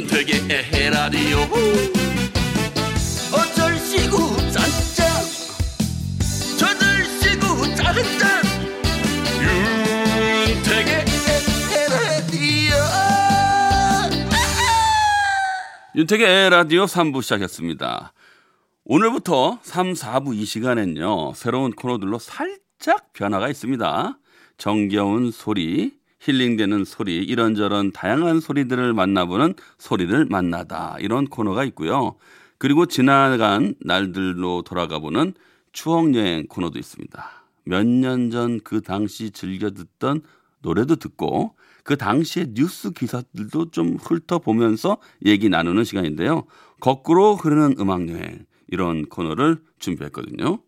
윤택의 에라디오. 어쩔 시구 짠짠. 저들 시구 짠짠. 윤택의 에라디오. 윤택의 라디오 3부 시작했습니다. 오늘부터 3, 4부 이 시간엔요, 새로운 코너들로 살짝 변화가 있습니다. 정겨운 소리, 힐링되는 소리, 이런저런 다양한 소리들을 만나보는 소리를 만나다. 이런 코너가 있고요. 그리고 지나간 날들로 돌아가보는 추억여행 코너도 있습니다. 몇 년 전 그 당시 즐겨 듣던 노래도 듣고 그 당시의 뉴스 기사들도 좀 훑어보면서 얘기 나누는 시간인데요. 거꾸로 흐르는 음악 여행 이런 코너를 준비했거든요.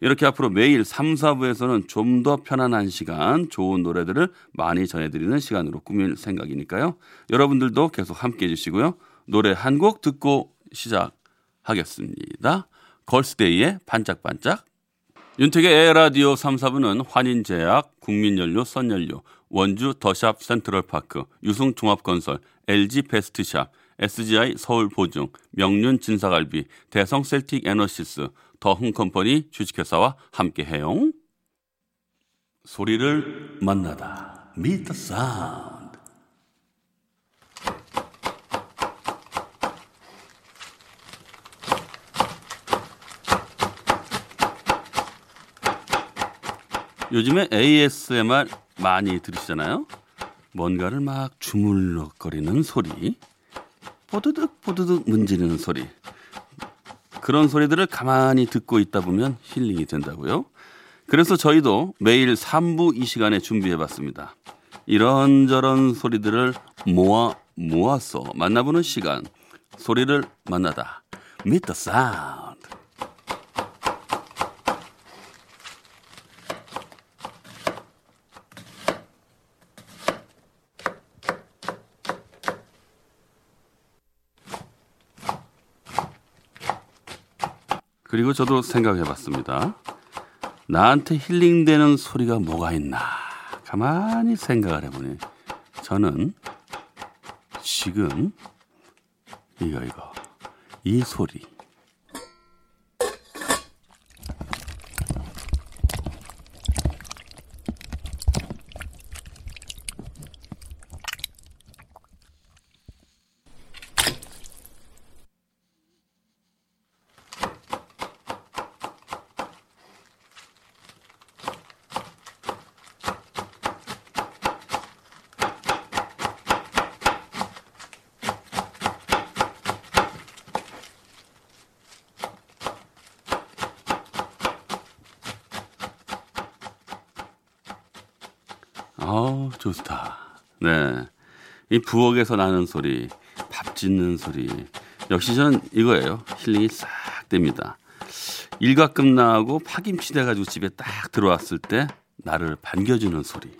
이렇게 앞으로 매일 3, 4부에서는 좀 더 편안한 시간, 좋은 노래들을 많이 전해드리는 시간으로 꾸밀 생각이니까요. 여러분들도 계속 함께 해주시고요. 노래 한 곡 듣고 시작하겠습니다. 걸스데이의 반짝반짝. 윤택의 에라디오 3, 4부는 환인제약, 국민연료, 선연료, 원주 더샵 센트럴파크, 유승종합건설, LG 베스트샵, SGI 서울보증, 명륜 진사갈비, 대성 셀틱 에너시스, 더흥컴퍼니 주식회사와 함께해요. 소리를 만나다. The sound. 요즘에 ASMR 많이 들으시잖아요. 뭔가를 막 주물럭거리는 소리, 뽀드득 뽀드득 문지르는 소리. 그런 소리들을 가만히 듣고 있다 보면 힐링이 된다고요. 그래서 저희도 매일 3부 이 시간에 준비해 봤습니다. 이런저런 소리들을 모아 모아서 만나보는 시간. 소리를 만나다. The sound. 그리고 저도 생각해 봤습니다. 나한테 힐링되는 소리가 뭐가 있나. 가만히 생각을 해보니 저는 지금 이거 이거 이 소리 아우 좋다. 네, 이 부엌에서 나는 소리, 밥 짓는 소리 역시 저는 이거예요. 힐링이 싹 됩니다. 일과 끝나고 파김치 돼가지고 집에 딱 들어왔을 때 나를 반겨주는 소리.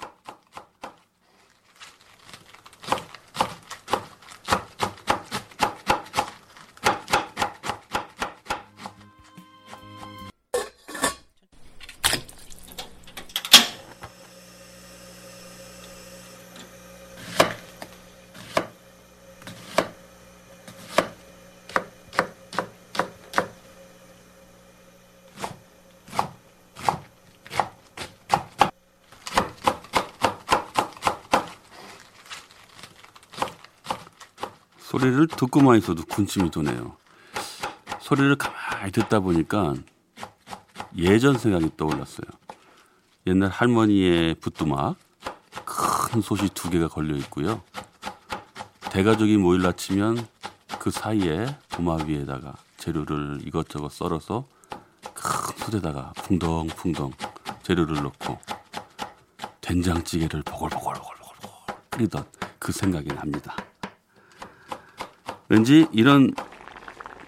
소리를 듣고만 있어도 군침이 도네요. 소리를 가만히 듣다 보니까 예전 생각이 떠올랐어요. 옛날 할머니의 붓두막 큰 솥이 두 개가 걸려 있고요. 대가족이 모일 아치면 그 사이에 도마 위에다가 재료를 이것저것 썰어서 큰 솥에다가 풍덩풍덩 재료를 넣고 된장찌개를 보글보글 보글보글 끓이던 그 생각이 납니다. 왠지 이런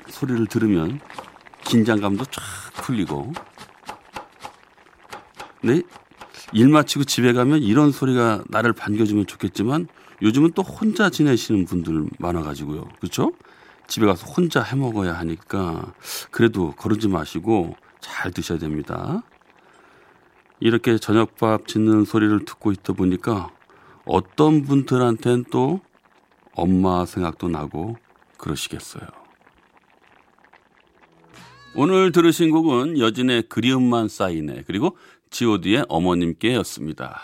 소리를 들으면 긴장감도 쫙 풀리고 네? 일 마치고 집에 가면 이런 소리가 나를 반겨주면 좋겠지만 요즘은 또 혼자 지내시는 분들 많아가지고요. 그렇죠? 집에 가서 혼자 해 먹어야 하니까 그래도 거르지 마시고 잘 드셔야 됩니다. 이렇게 저녁밥 짓는 소리를 듣고 있다 보니까 어떤 분들한텐 또 엄마 생각도 나고 그러시겠어요. 오늘 들으신 곡은 여진의 그리움만 쌓이네 그리고 god의 어머님께였습니다.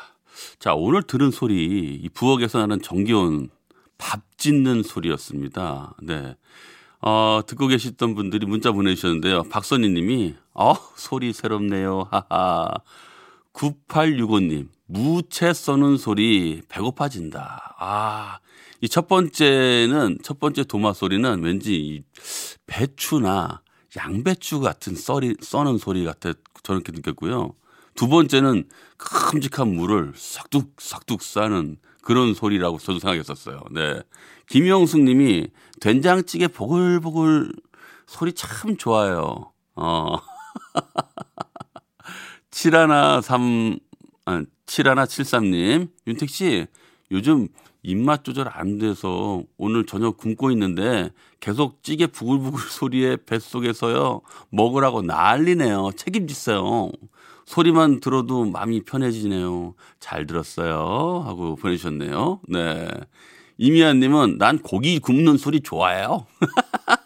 자 오늘 들은 소리 이 부엌에서 나는 정겨운 밥 짓는 소리였습니다. 네. 어, 듣고 계셨던 분들이 문자 보내주셨는데요. 박선희 님이, 어, 소리 새롭네요. 하하. 9865님, 무채 써는 소리 배고파진다. 아, 이 첫 번째는, 첫 번째 도마 소리는 왠지 배추나 양배추 같은 썰이, 써는 소리 같아 저는 이렇게 느꼈고요. 두 번째는 큼직한 물을 싹둑 싹둑 싸는 그런 소리라고 저도 생각했었어요. 네. 김영숙 님이 된장찌개 보글보글 소리 참 좋아요. 어. 713, 아, 7173님, 윤택 씨, 요즘 입맛 조절 안 돼서 오늘 저녁 굶고 있는데 계속 찌개 부글부글 소리에 뱃속에서요, 먹으라고 난리네요. 책임지세요. 소리만 들어도 마음이 편해지네요. 잘 들었어요. 하고 보내주셨네요. 네. 이미아님은 난 고기 굽는 소리 좋아해요.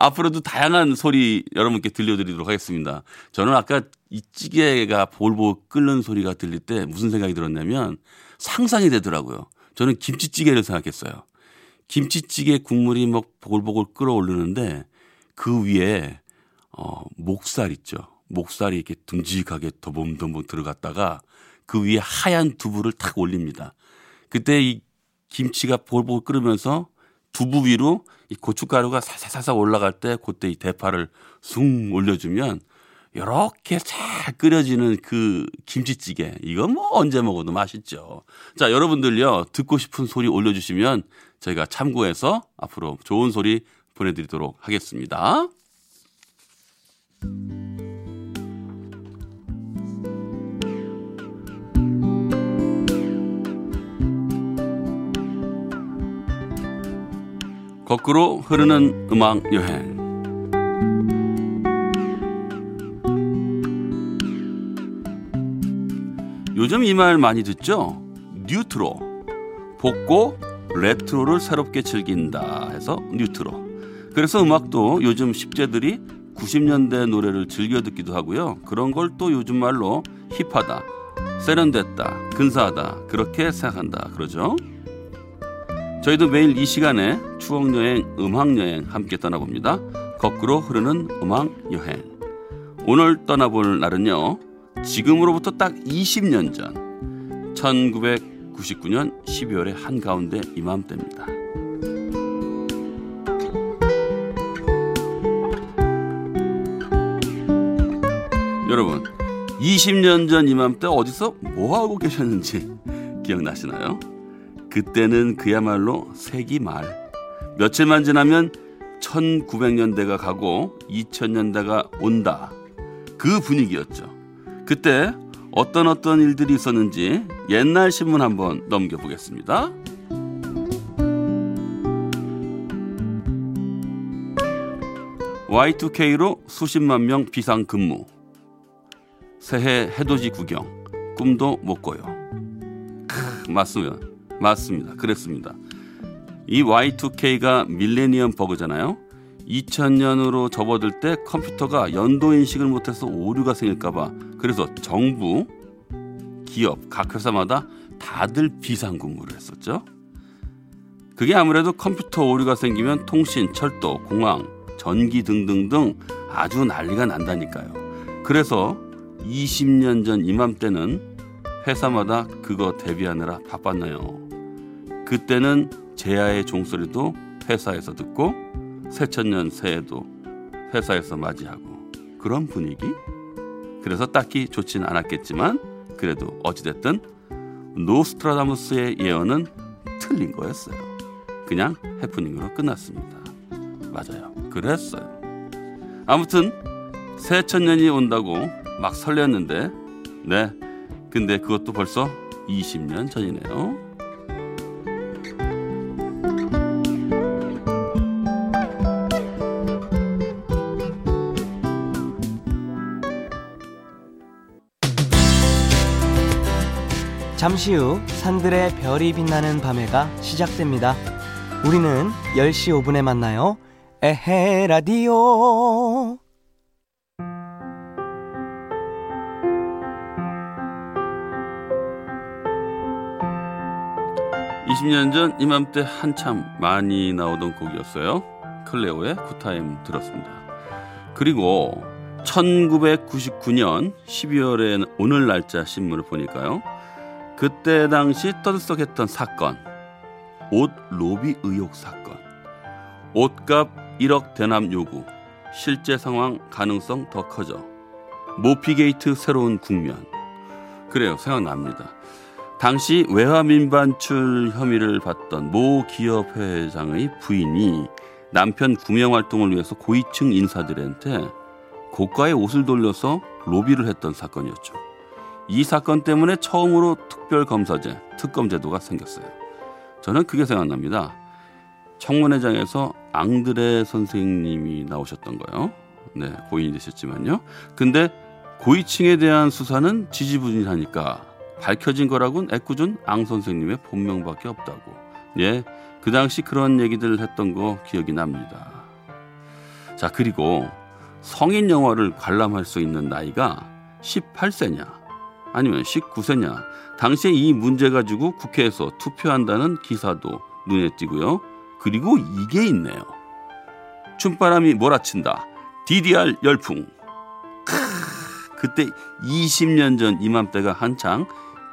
앞으로도 다양한 소리 여러분께 들려드리도록 하겠습니다. 저는 아까 이 찌개가 볼볼 끓는 소리가 들릴 때 무슨 생각이 들었냐면 상상이 되더라고요. 저는 김치찌개를 생각했어요. 김치찌개 국물이 막 보글보글 끓어오르는데 그 위에 어, 목살 있죠. 목살이 이렇게 듬직하게 더범더범 들어갔다가 그 위에 하얀 두부를 탁 올립니다. 그때 이 김치가 보글보글 끓으면서 두부 위로 이 고춧가루가 사사사사 올라갈 때 그때 이 대파를 숭 올려주면 이렇게 잘 끓여지는 그 김치찌개 이거 뭐 언제 먹어도 맛있죠. 자 여러분들요 듣고 싶은 소리 올려주시면 저희가 참고해서 앞으로 좋은 소리 보내드리도록 하겠습니다. 거꾸로 흐르는 음악 여행. 요즘 이 말 많이 듣죠? 뉴트로. 복고 레트로를 새롭게 즐긴다 해서 뉴트로. 그래서 음악도 요즘 10대들이 90년대 노래를 즐겨 듣기도 하고요. 그런 걸 또 요즘 말로 힙하다, 세련됐다, 근사하다, 그렇게 생각한다. 그러죠? 저희도 매일 이 시간에 추억 여행, 음악 여행 함께 떠나봅니다. 거꾸로 흐르는 음악 여행. 오늘 떠나볼 날은요. 지금으로부터 딱 20년 전 1999년 12월의 한가운데 이맘때입니다. 여러분 20년 전 이맘때 어디서 뭐 하고 계셨는지 기억나시나요? 그때는 그야말로 세기 말. 며칠만 지나면 1900년대가 가고 2000년대가 온다. 그 분위기였죠. 그때 어떤 어떤 일들이 있었는지 옛날 신문 한번 넘겨보겠습니다. Y2K로 수십만 명 비상 근무. 새해 해돋이 구경. 꿈도 못 꿔요. 크, 맞습니다. 맞습니다. 그랬습니다. 이 Y2K가 밀레니엄 버그잖아요. 2000년으로 접어들 때 컴퓨터가 연도 인식을 못해서 오류가 생길까봐 그래서 정부, 기업, 각 회사마다 다들 비상근무를 했었죠. 그게 아무래도 컴퓨터 오류가 생기면 통신, 철도, 공항, 전기 등등등 아주 난리가 난다니까요. 그래서 20년 전 이맘때는 회사마다 그거 대비하느라 바빴나요. 그때는 제야의 종소리도 회사에서 듣고 새천년 새해도 회사에서 맞이하고 그런 분위기? 그래서 딱히 좋진 않았겠지만 그래도 어찌됐든 노스트라다무스의 예언은 틀린 거였어요. 그냥 해프닝으로 끝났습니다. 맞아요. 그랬어요. 아무튼 새천년이 온다고 막 설렜는데 네. 근데 그것도 벌써 20년 전이네요. 잠시 후 산들의 별이 빛나는 밤에가 시작됩니다. 우리는 10시 5분에 만나요. 에헤 라디오. 20년 전 이맘때 한참 많이 나오던 곡이었어요. 클레오의 굿타임 들었습니다. 그리고 1999년 12월에 오늘 날짜 신문을 보니까요. 그때 당시 떠들썩했던 사건. 옷 로비 의혹 사건. 옷값 1억 대납 요구. 실제 상황 가능성 더 커져. 모피게이트 새로운 국면. 그래요. 생각납니다. 당시 외화 밀반출 혐의를 받던 모 기업 회장의 부인이 남편 구명 활동을 위해서 고위층 인사들한테 고가의 옷을 돌려서 로비를 했던 사건이었죠. 이 사건 때문에 처음으로 특별검사제, 특검제도가 생겼어요. 저는 그게 생각납니다. 청문회장에서 앙드레 선생님이 나오셨던 거예요. 네, 고인이 되셨지만요. 근데 고위층에 대한 수사는 지지부진하니까 밝혀진 거라곤 애꿎은 앙 선생님의 본명밖에 없다고. 예, 그 당시 그런 얘기들을 했던 거 기억이 납니다. 자, 그리고 성인 영화를 관람할 수 있는 나이가 18세냐 아니면 19세냐 당시에 이 문제 가지고 국회에서 투표한다는 기사도 눈에 띄고요. 그리고 이게 있네요. 춤바람이 몰아친다. DDR 열풍. 크, 그때 20년 전 이맘때가 한창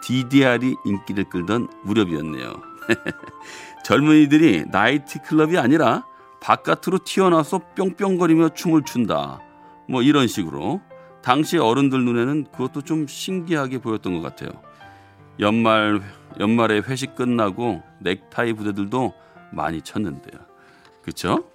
DDR이 인기를 끌던 무렵이었네요. 젊은이들이 나이트클럽이 아니라 바깥으로 튀어나와서 뿅뿅거리며 춤을 춘다. 뭐 이런 식으로 당시 어른들 눈에는 그것도 좀 신기하게 보였던 것 같아요. 연말 연말에 회식 끝나고 넥타이 부대들도 많이 쳤는데요. 그렇죠?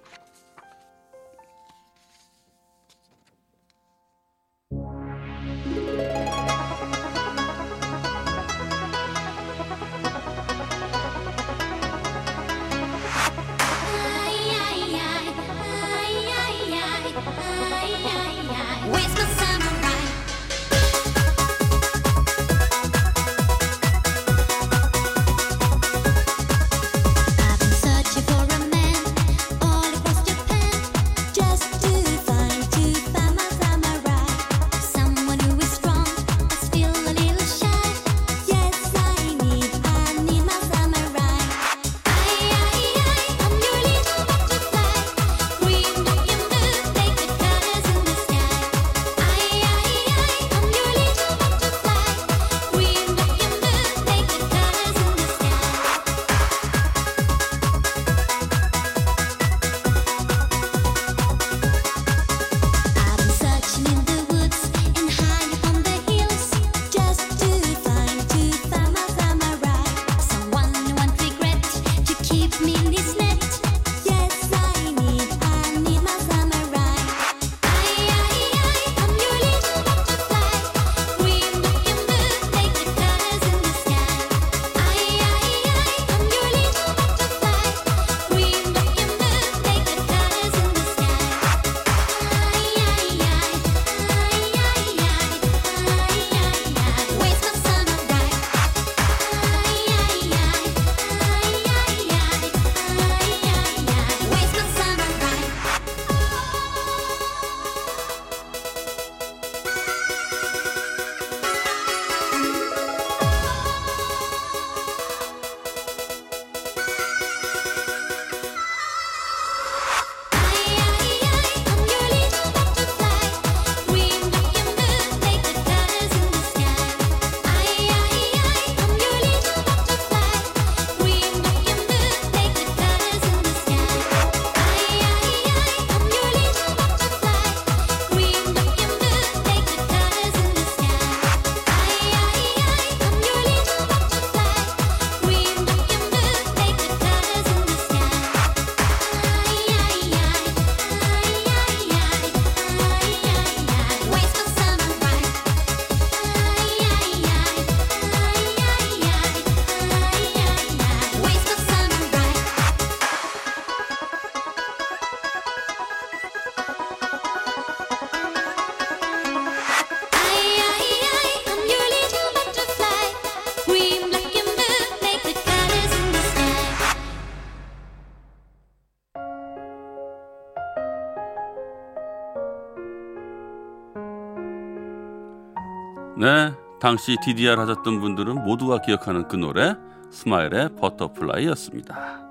네, 당시 DDR 하셨던 분들은 모두가 기억하는 그 노래 스마일의 Butterfly였습니다.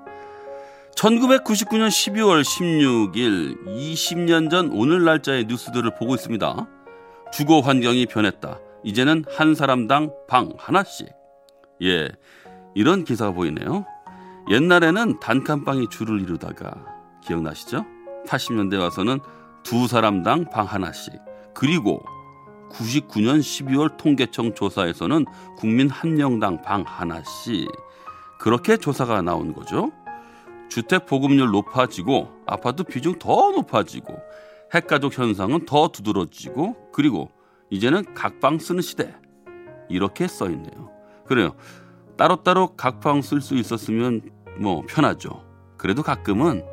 1999년 12월 16일 20년 전 오늘 날짜의 뉴스들을 보고 있습니다. 주거 환경이 변했다. 이제는 한 사람당 방 하나씩. 예, 이런 기사가 보이네요. 옛날에는 단칸방이 줄을 이루다가 기억나시죠? 80년대 와서는 두 사람당 방 하나씩. 그리고 99년 12월 통계청 조사에서는 국민 한 명당 방 하나씩. 그렇게 조사가 나온 거죠. 주택 보급률 높아지고 아파트 비중 더 높아지고 핵가족 현상은 더 두드러지고 그리고 이제는 각방 쓰는 시대 이렇게 써 있네요. 그래요. 따로따로 각방 쓸 수 있었으면 뭐 편하죠. 그래도 가끔은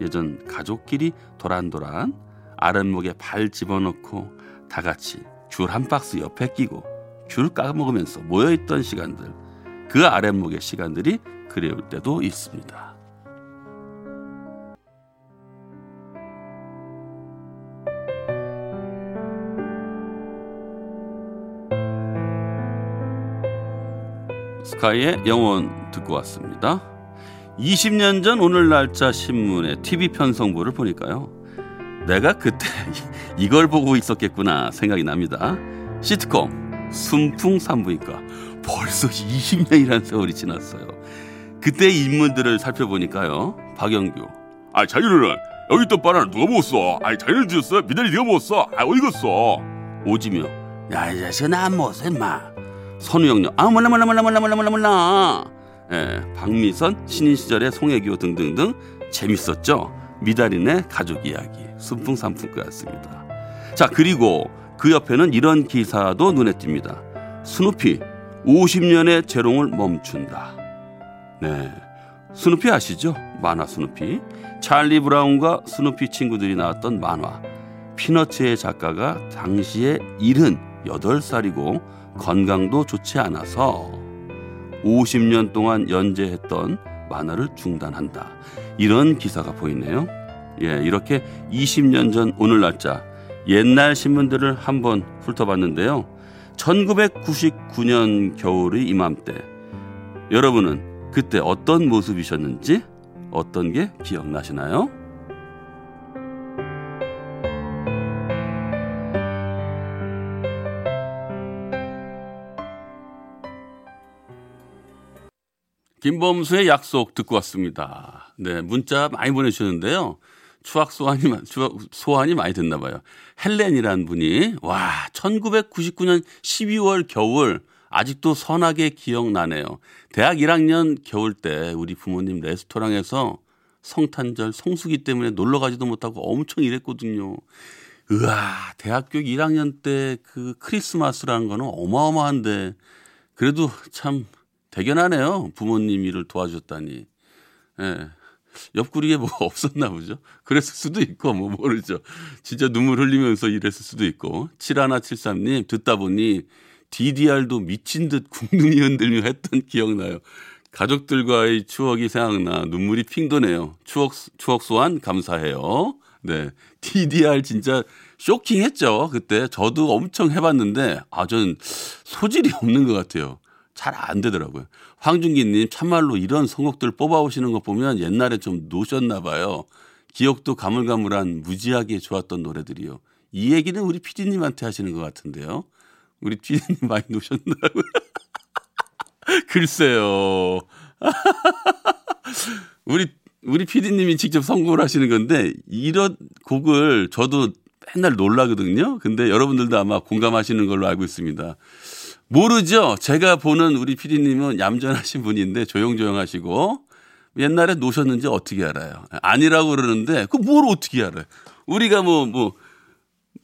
예전 가족끼리 도란도란 아랫목에 발 집어넣고 다 같이 귤 한 박스 옆에 끼고 귤 까먹으면서 모여있던 시간들 그 아랫목의 시간들이 그리울 때도 있습니다. 스카이의 영원 듣고 왔습니다. 20년 전 오늘 날짜 신문의 TV 편성부를 보니까요. 내가 그때 이걸 보고 있었겠구나 생각이 납니다. 시트콤 순풍 산부인과 벌써 20년이라는 세월이 지났어요. 그때 인물들을 살펴보니까요. 박영규. 아 자기는 여기 있던 바나나 누가 먹었어? 아니 자기는 주었어? 미달이 네가 먹었어? 아 어디 갔어? 오지명 야이 자식아 나안 먹었어 임마. 선우용녀 아 몰라 몰라 몰라 몰라 몰라 몰라 몰라 예, 박미선 신인 시절의 송혜교 등등등 재밌었죠 미달인의 가족 이야기. 순풍산부인과였습니다. 자 그리고 그 옆에는 이런 기사도 눈에 띕니다. 스누피 50년의 재롱을 멈춘다. 네. 스누피 아시죠? 만화 스누피. 찰리 브라운과 스누피 친구들이 나왔던 만화. 피너츠의 작가가 당시에 78살이고 건강도 좋지 않아서 50년 동안 연재했던 만화를 중단한다. 이런 기사가 보이네요. 예, 이렇게 20년 전 오늘 날짜 옛날 신문들을 한번 훑어봤는데요. 1999년 겨울의 이맘때 여러분은 그때 어떤 모습이셨는지 어떤 게 기억나시나요? 김범수의 약속 듣고 왔습니다. 네, 문자 많이 보내주셨는데요. 추억 소환이, 추억 소환이 많이 됐나 봐요. 헬렌이라는 분이, 와, 1999년 12월 겨울, 아직도 선하게 기억나네요. 대학 1학년 겨울 때 우리 부모님 레스토랑에서 성탄절, 성수기 때문에 놀러 가지도 못하고 엄청 일했거든요. 으아, 대학교 1학년 때 그 크리스마스라는 거는 어마어마한데, 그래도 참 대견하네요. 부모님 일을 도와줬다니. 예. 옆구리에 뭐가 없었나 보죠. 그랬을 수도 있고, 뭐 모르죠. 진짜 눈물 흘리면서 일했을 수도 있고. 7173님, 듣다 보니 DDR도 미친 듯 궁둥이 흔들며 했던 기억나요. 가족들과의 추억이 생각나 눈물이 핑 도네요. 추억, 추억 소환 감사해요. 네. DDR 진짜 쇼킹했죠. 그때 저도 엄청 해봤는데, 아, 전 소질이 없는 것 같아요. 잘 안 되더라고요. 황준기님 참말로 이런 선곡들 뽑아오시는 거 보면 옛날에 좀 노셨나 봐요. 기억도 가물가물한 무지하게 좋았던 노래들이요. 이 얘기는 우리 피디님한테 하시는 것 같은데요. 우리 피디님 많이 노셨나요? 글쎄요. 우리 우리 피디님이 직접 선곡을 하시는 건데 이런 곡을 저도 맨날 놀라거든요. 근데 여러분들도 아마 공감하시는 걸로 알고 있습니다. 모르죠. 제가 보는 우리 피디님은 얌전하신 분인데 조용조용하시고 옛날에 노셨는지 어떻게 알아요? 아니라고 그러는데 그 뭘 어떻게 알아요? 우리가 뭐뭐 뭐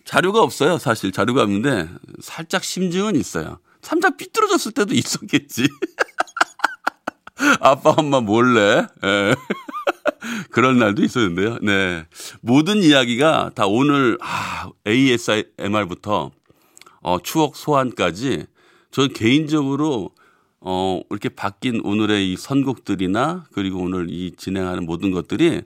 자료가 없어요. 사실 자료가 없는데 살짝 심증은 있어요. 살짝 삐뚤어졌을 때도 있었겠지. 아빠 엄마 몰래. 예. 그런 날도 있었는데요. 네. 모든 이야기가 다 오늘 아, ASMR부터 어, 추억 소환까지 저는 개인적으로 어, 이렇게 바뀐 오늘의 이 선곡들이나 그리고 오늘 이 진행하는 모든 것들이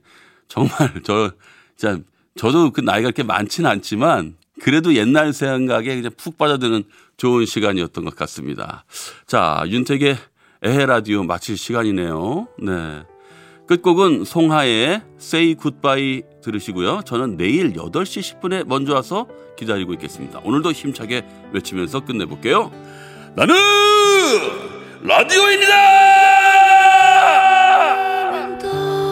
정말 저, 진짜 저도 그 나이가 그렇게 많지는 않지만 그래도 옛날 생각에 그냥 푹 빠져드는 좋은 시간이었던 것 같습니다. 자, 윤택의 에헤 라디오 마칠 시간이네요. 네. 끝곡은 송하의 Say Goodbye 들으시고요. 저는 내일 8시 10분에 먼저 와서 기다리고 있겠습니다. 오늘도 힘차게 외치면서 끝내볼게요. 나는 라디오입니다!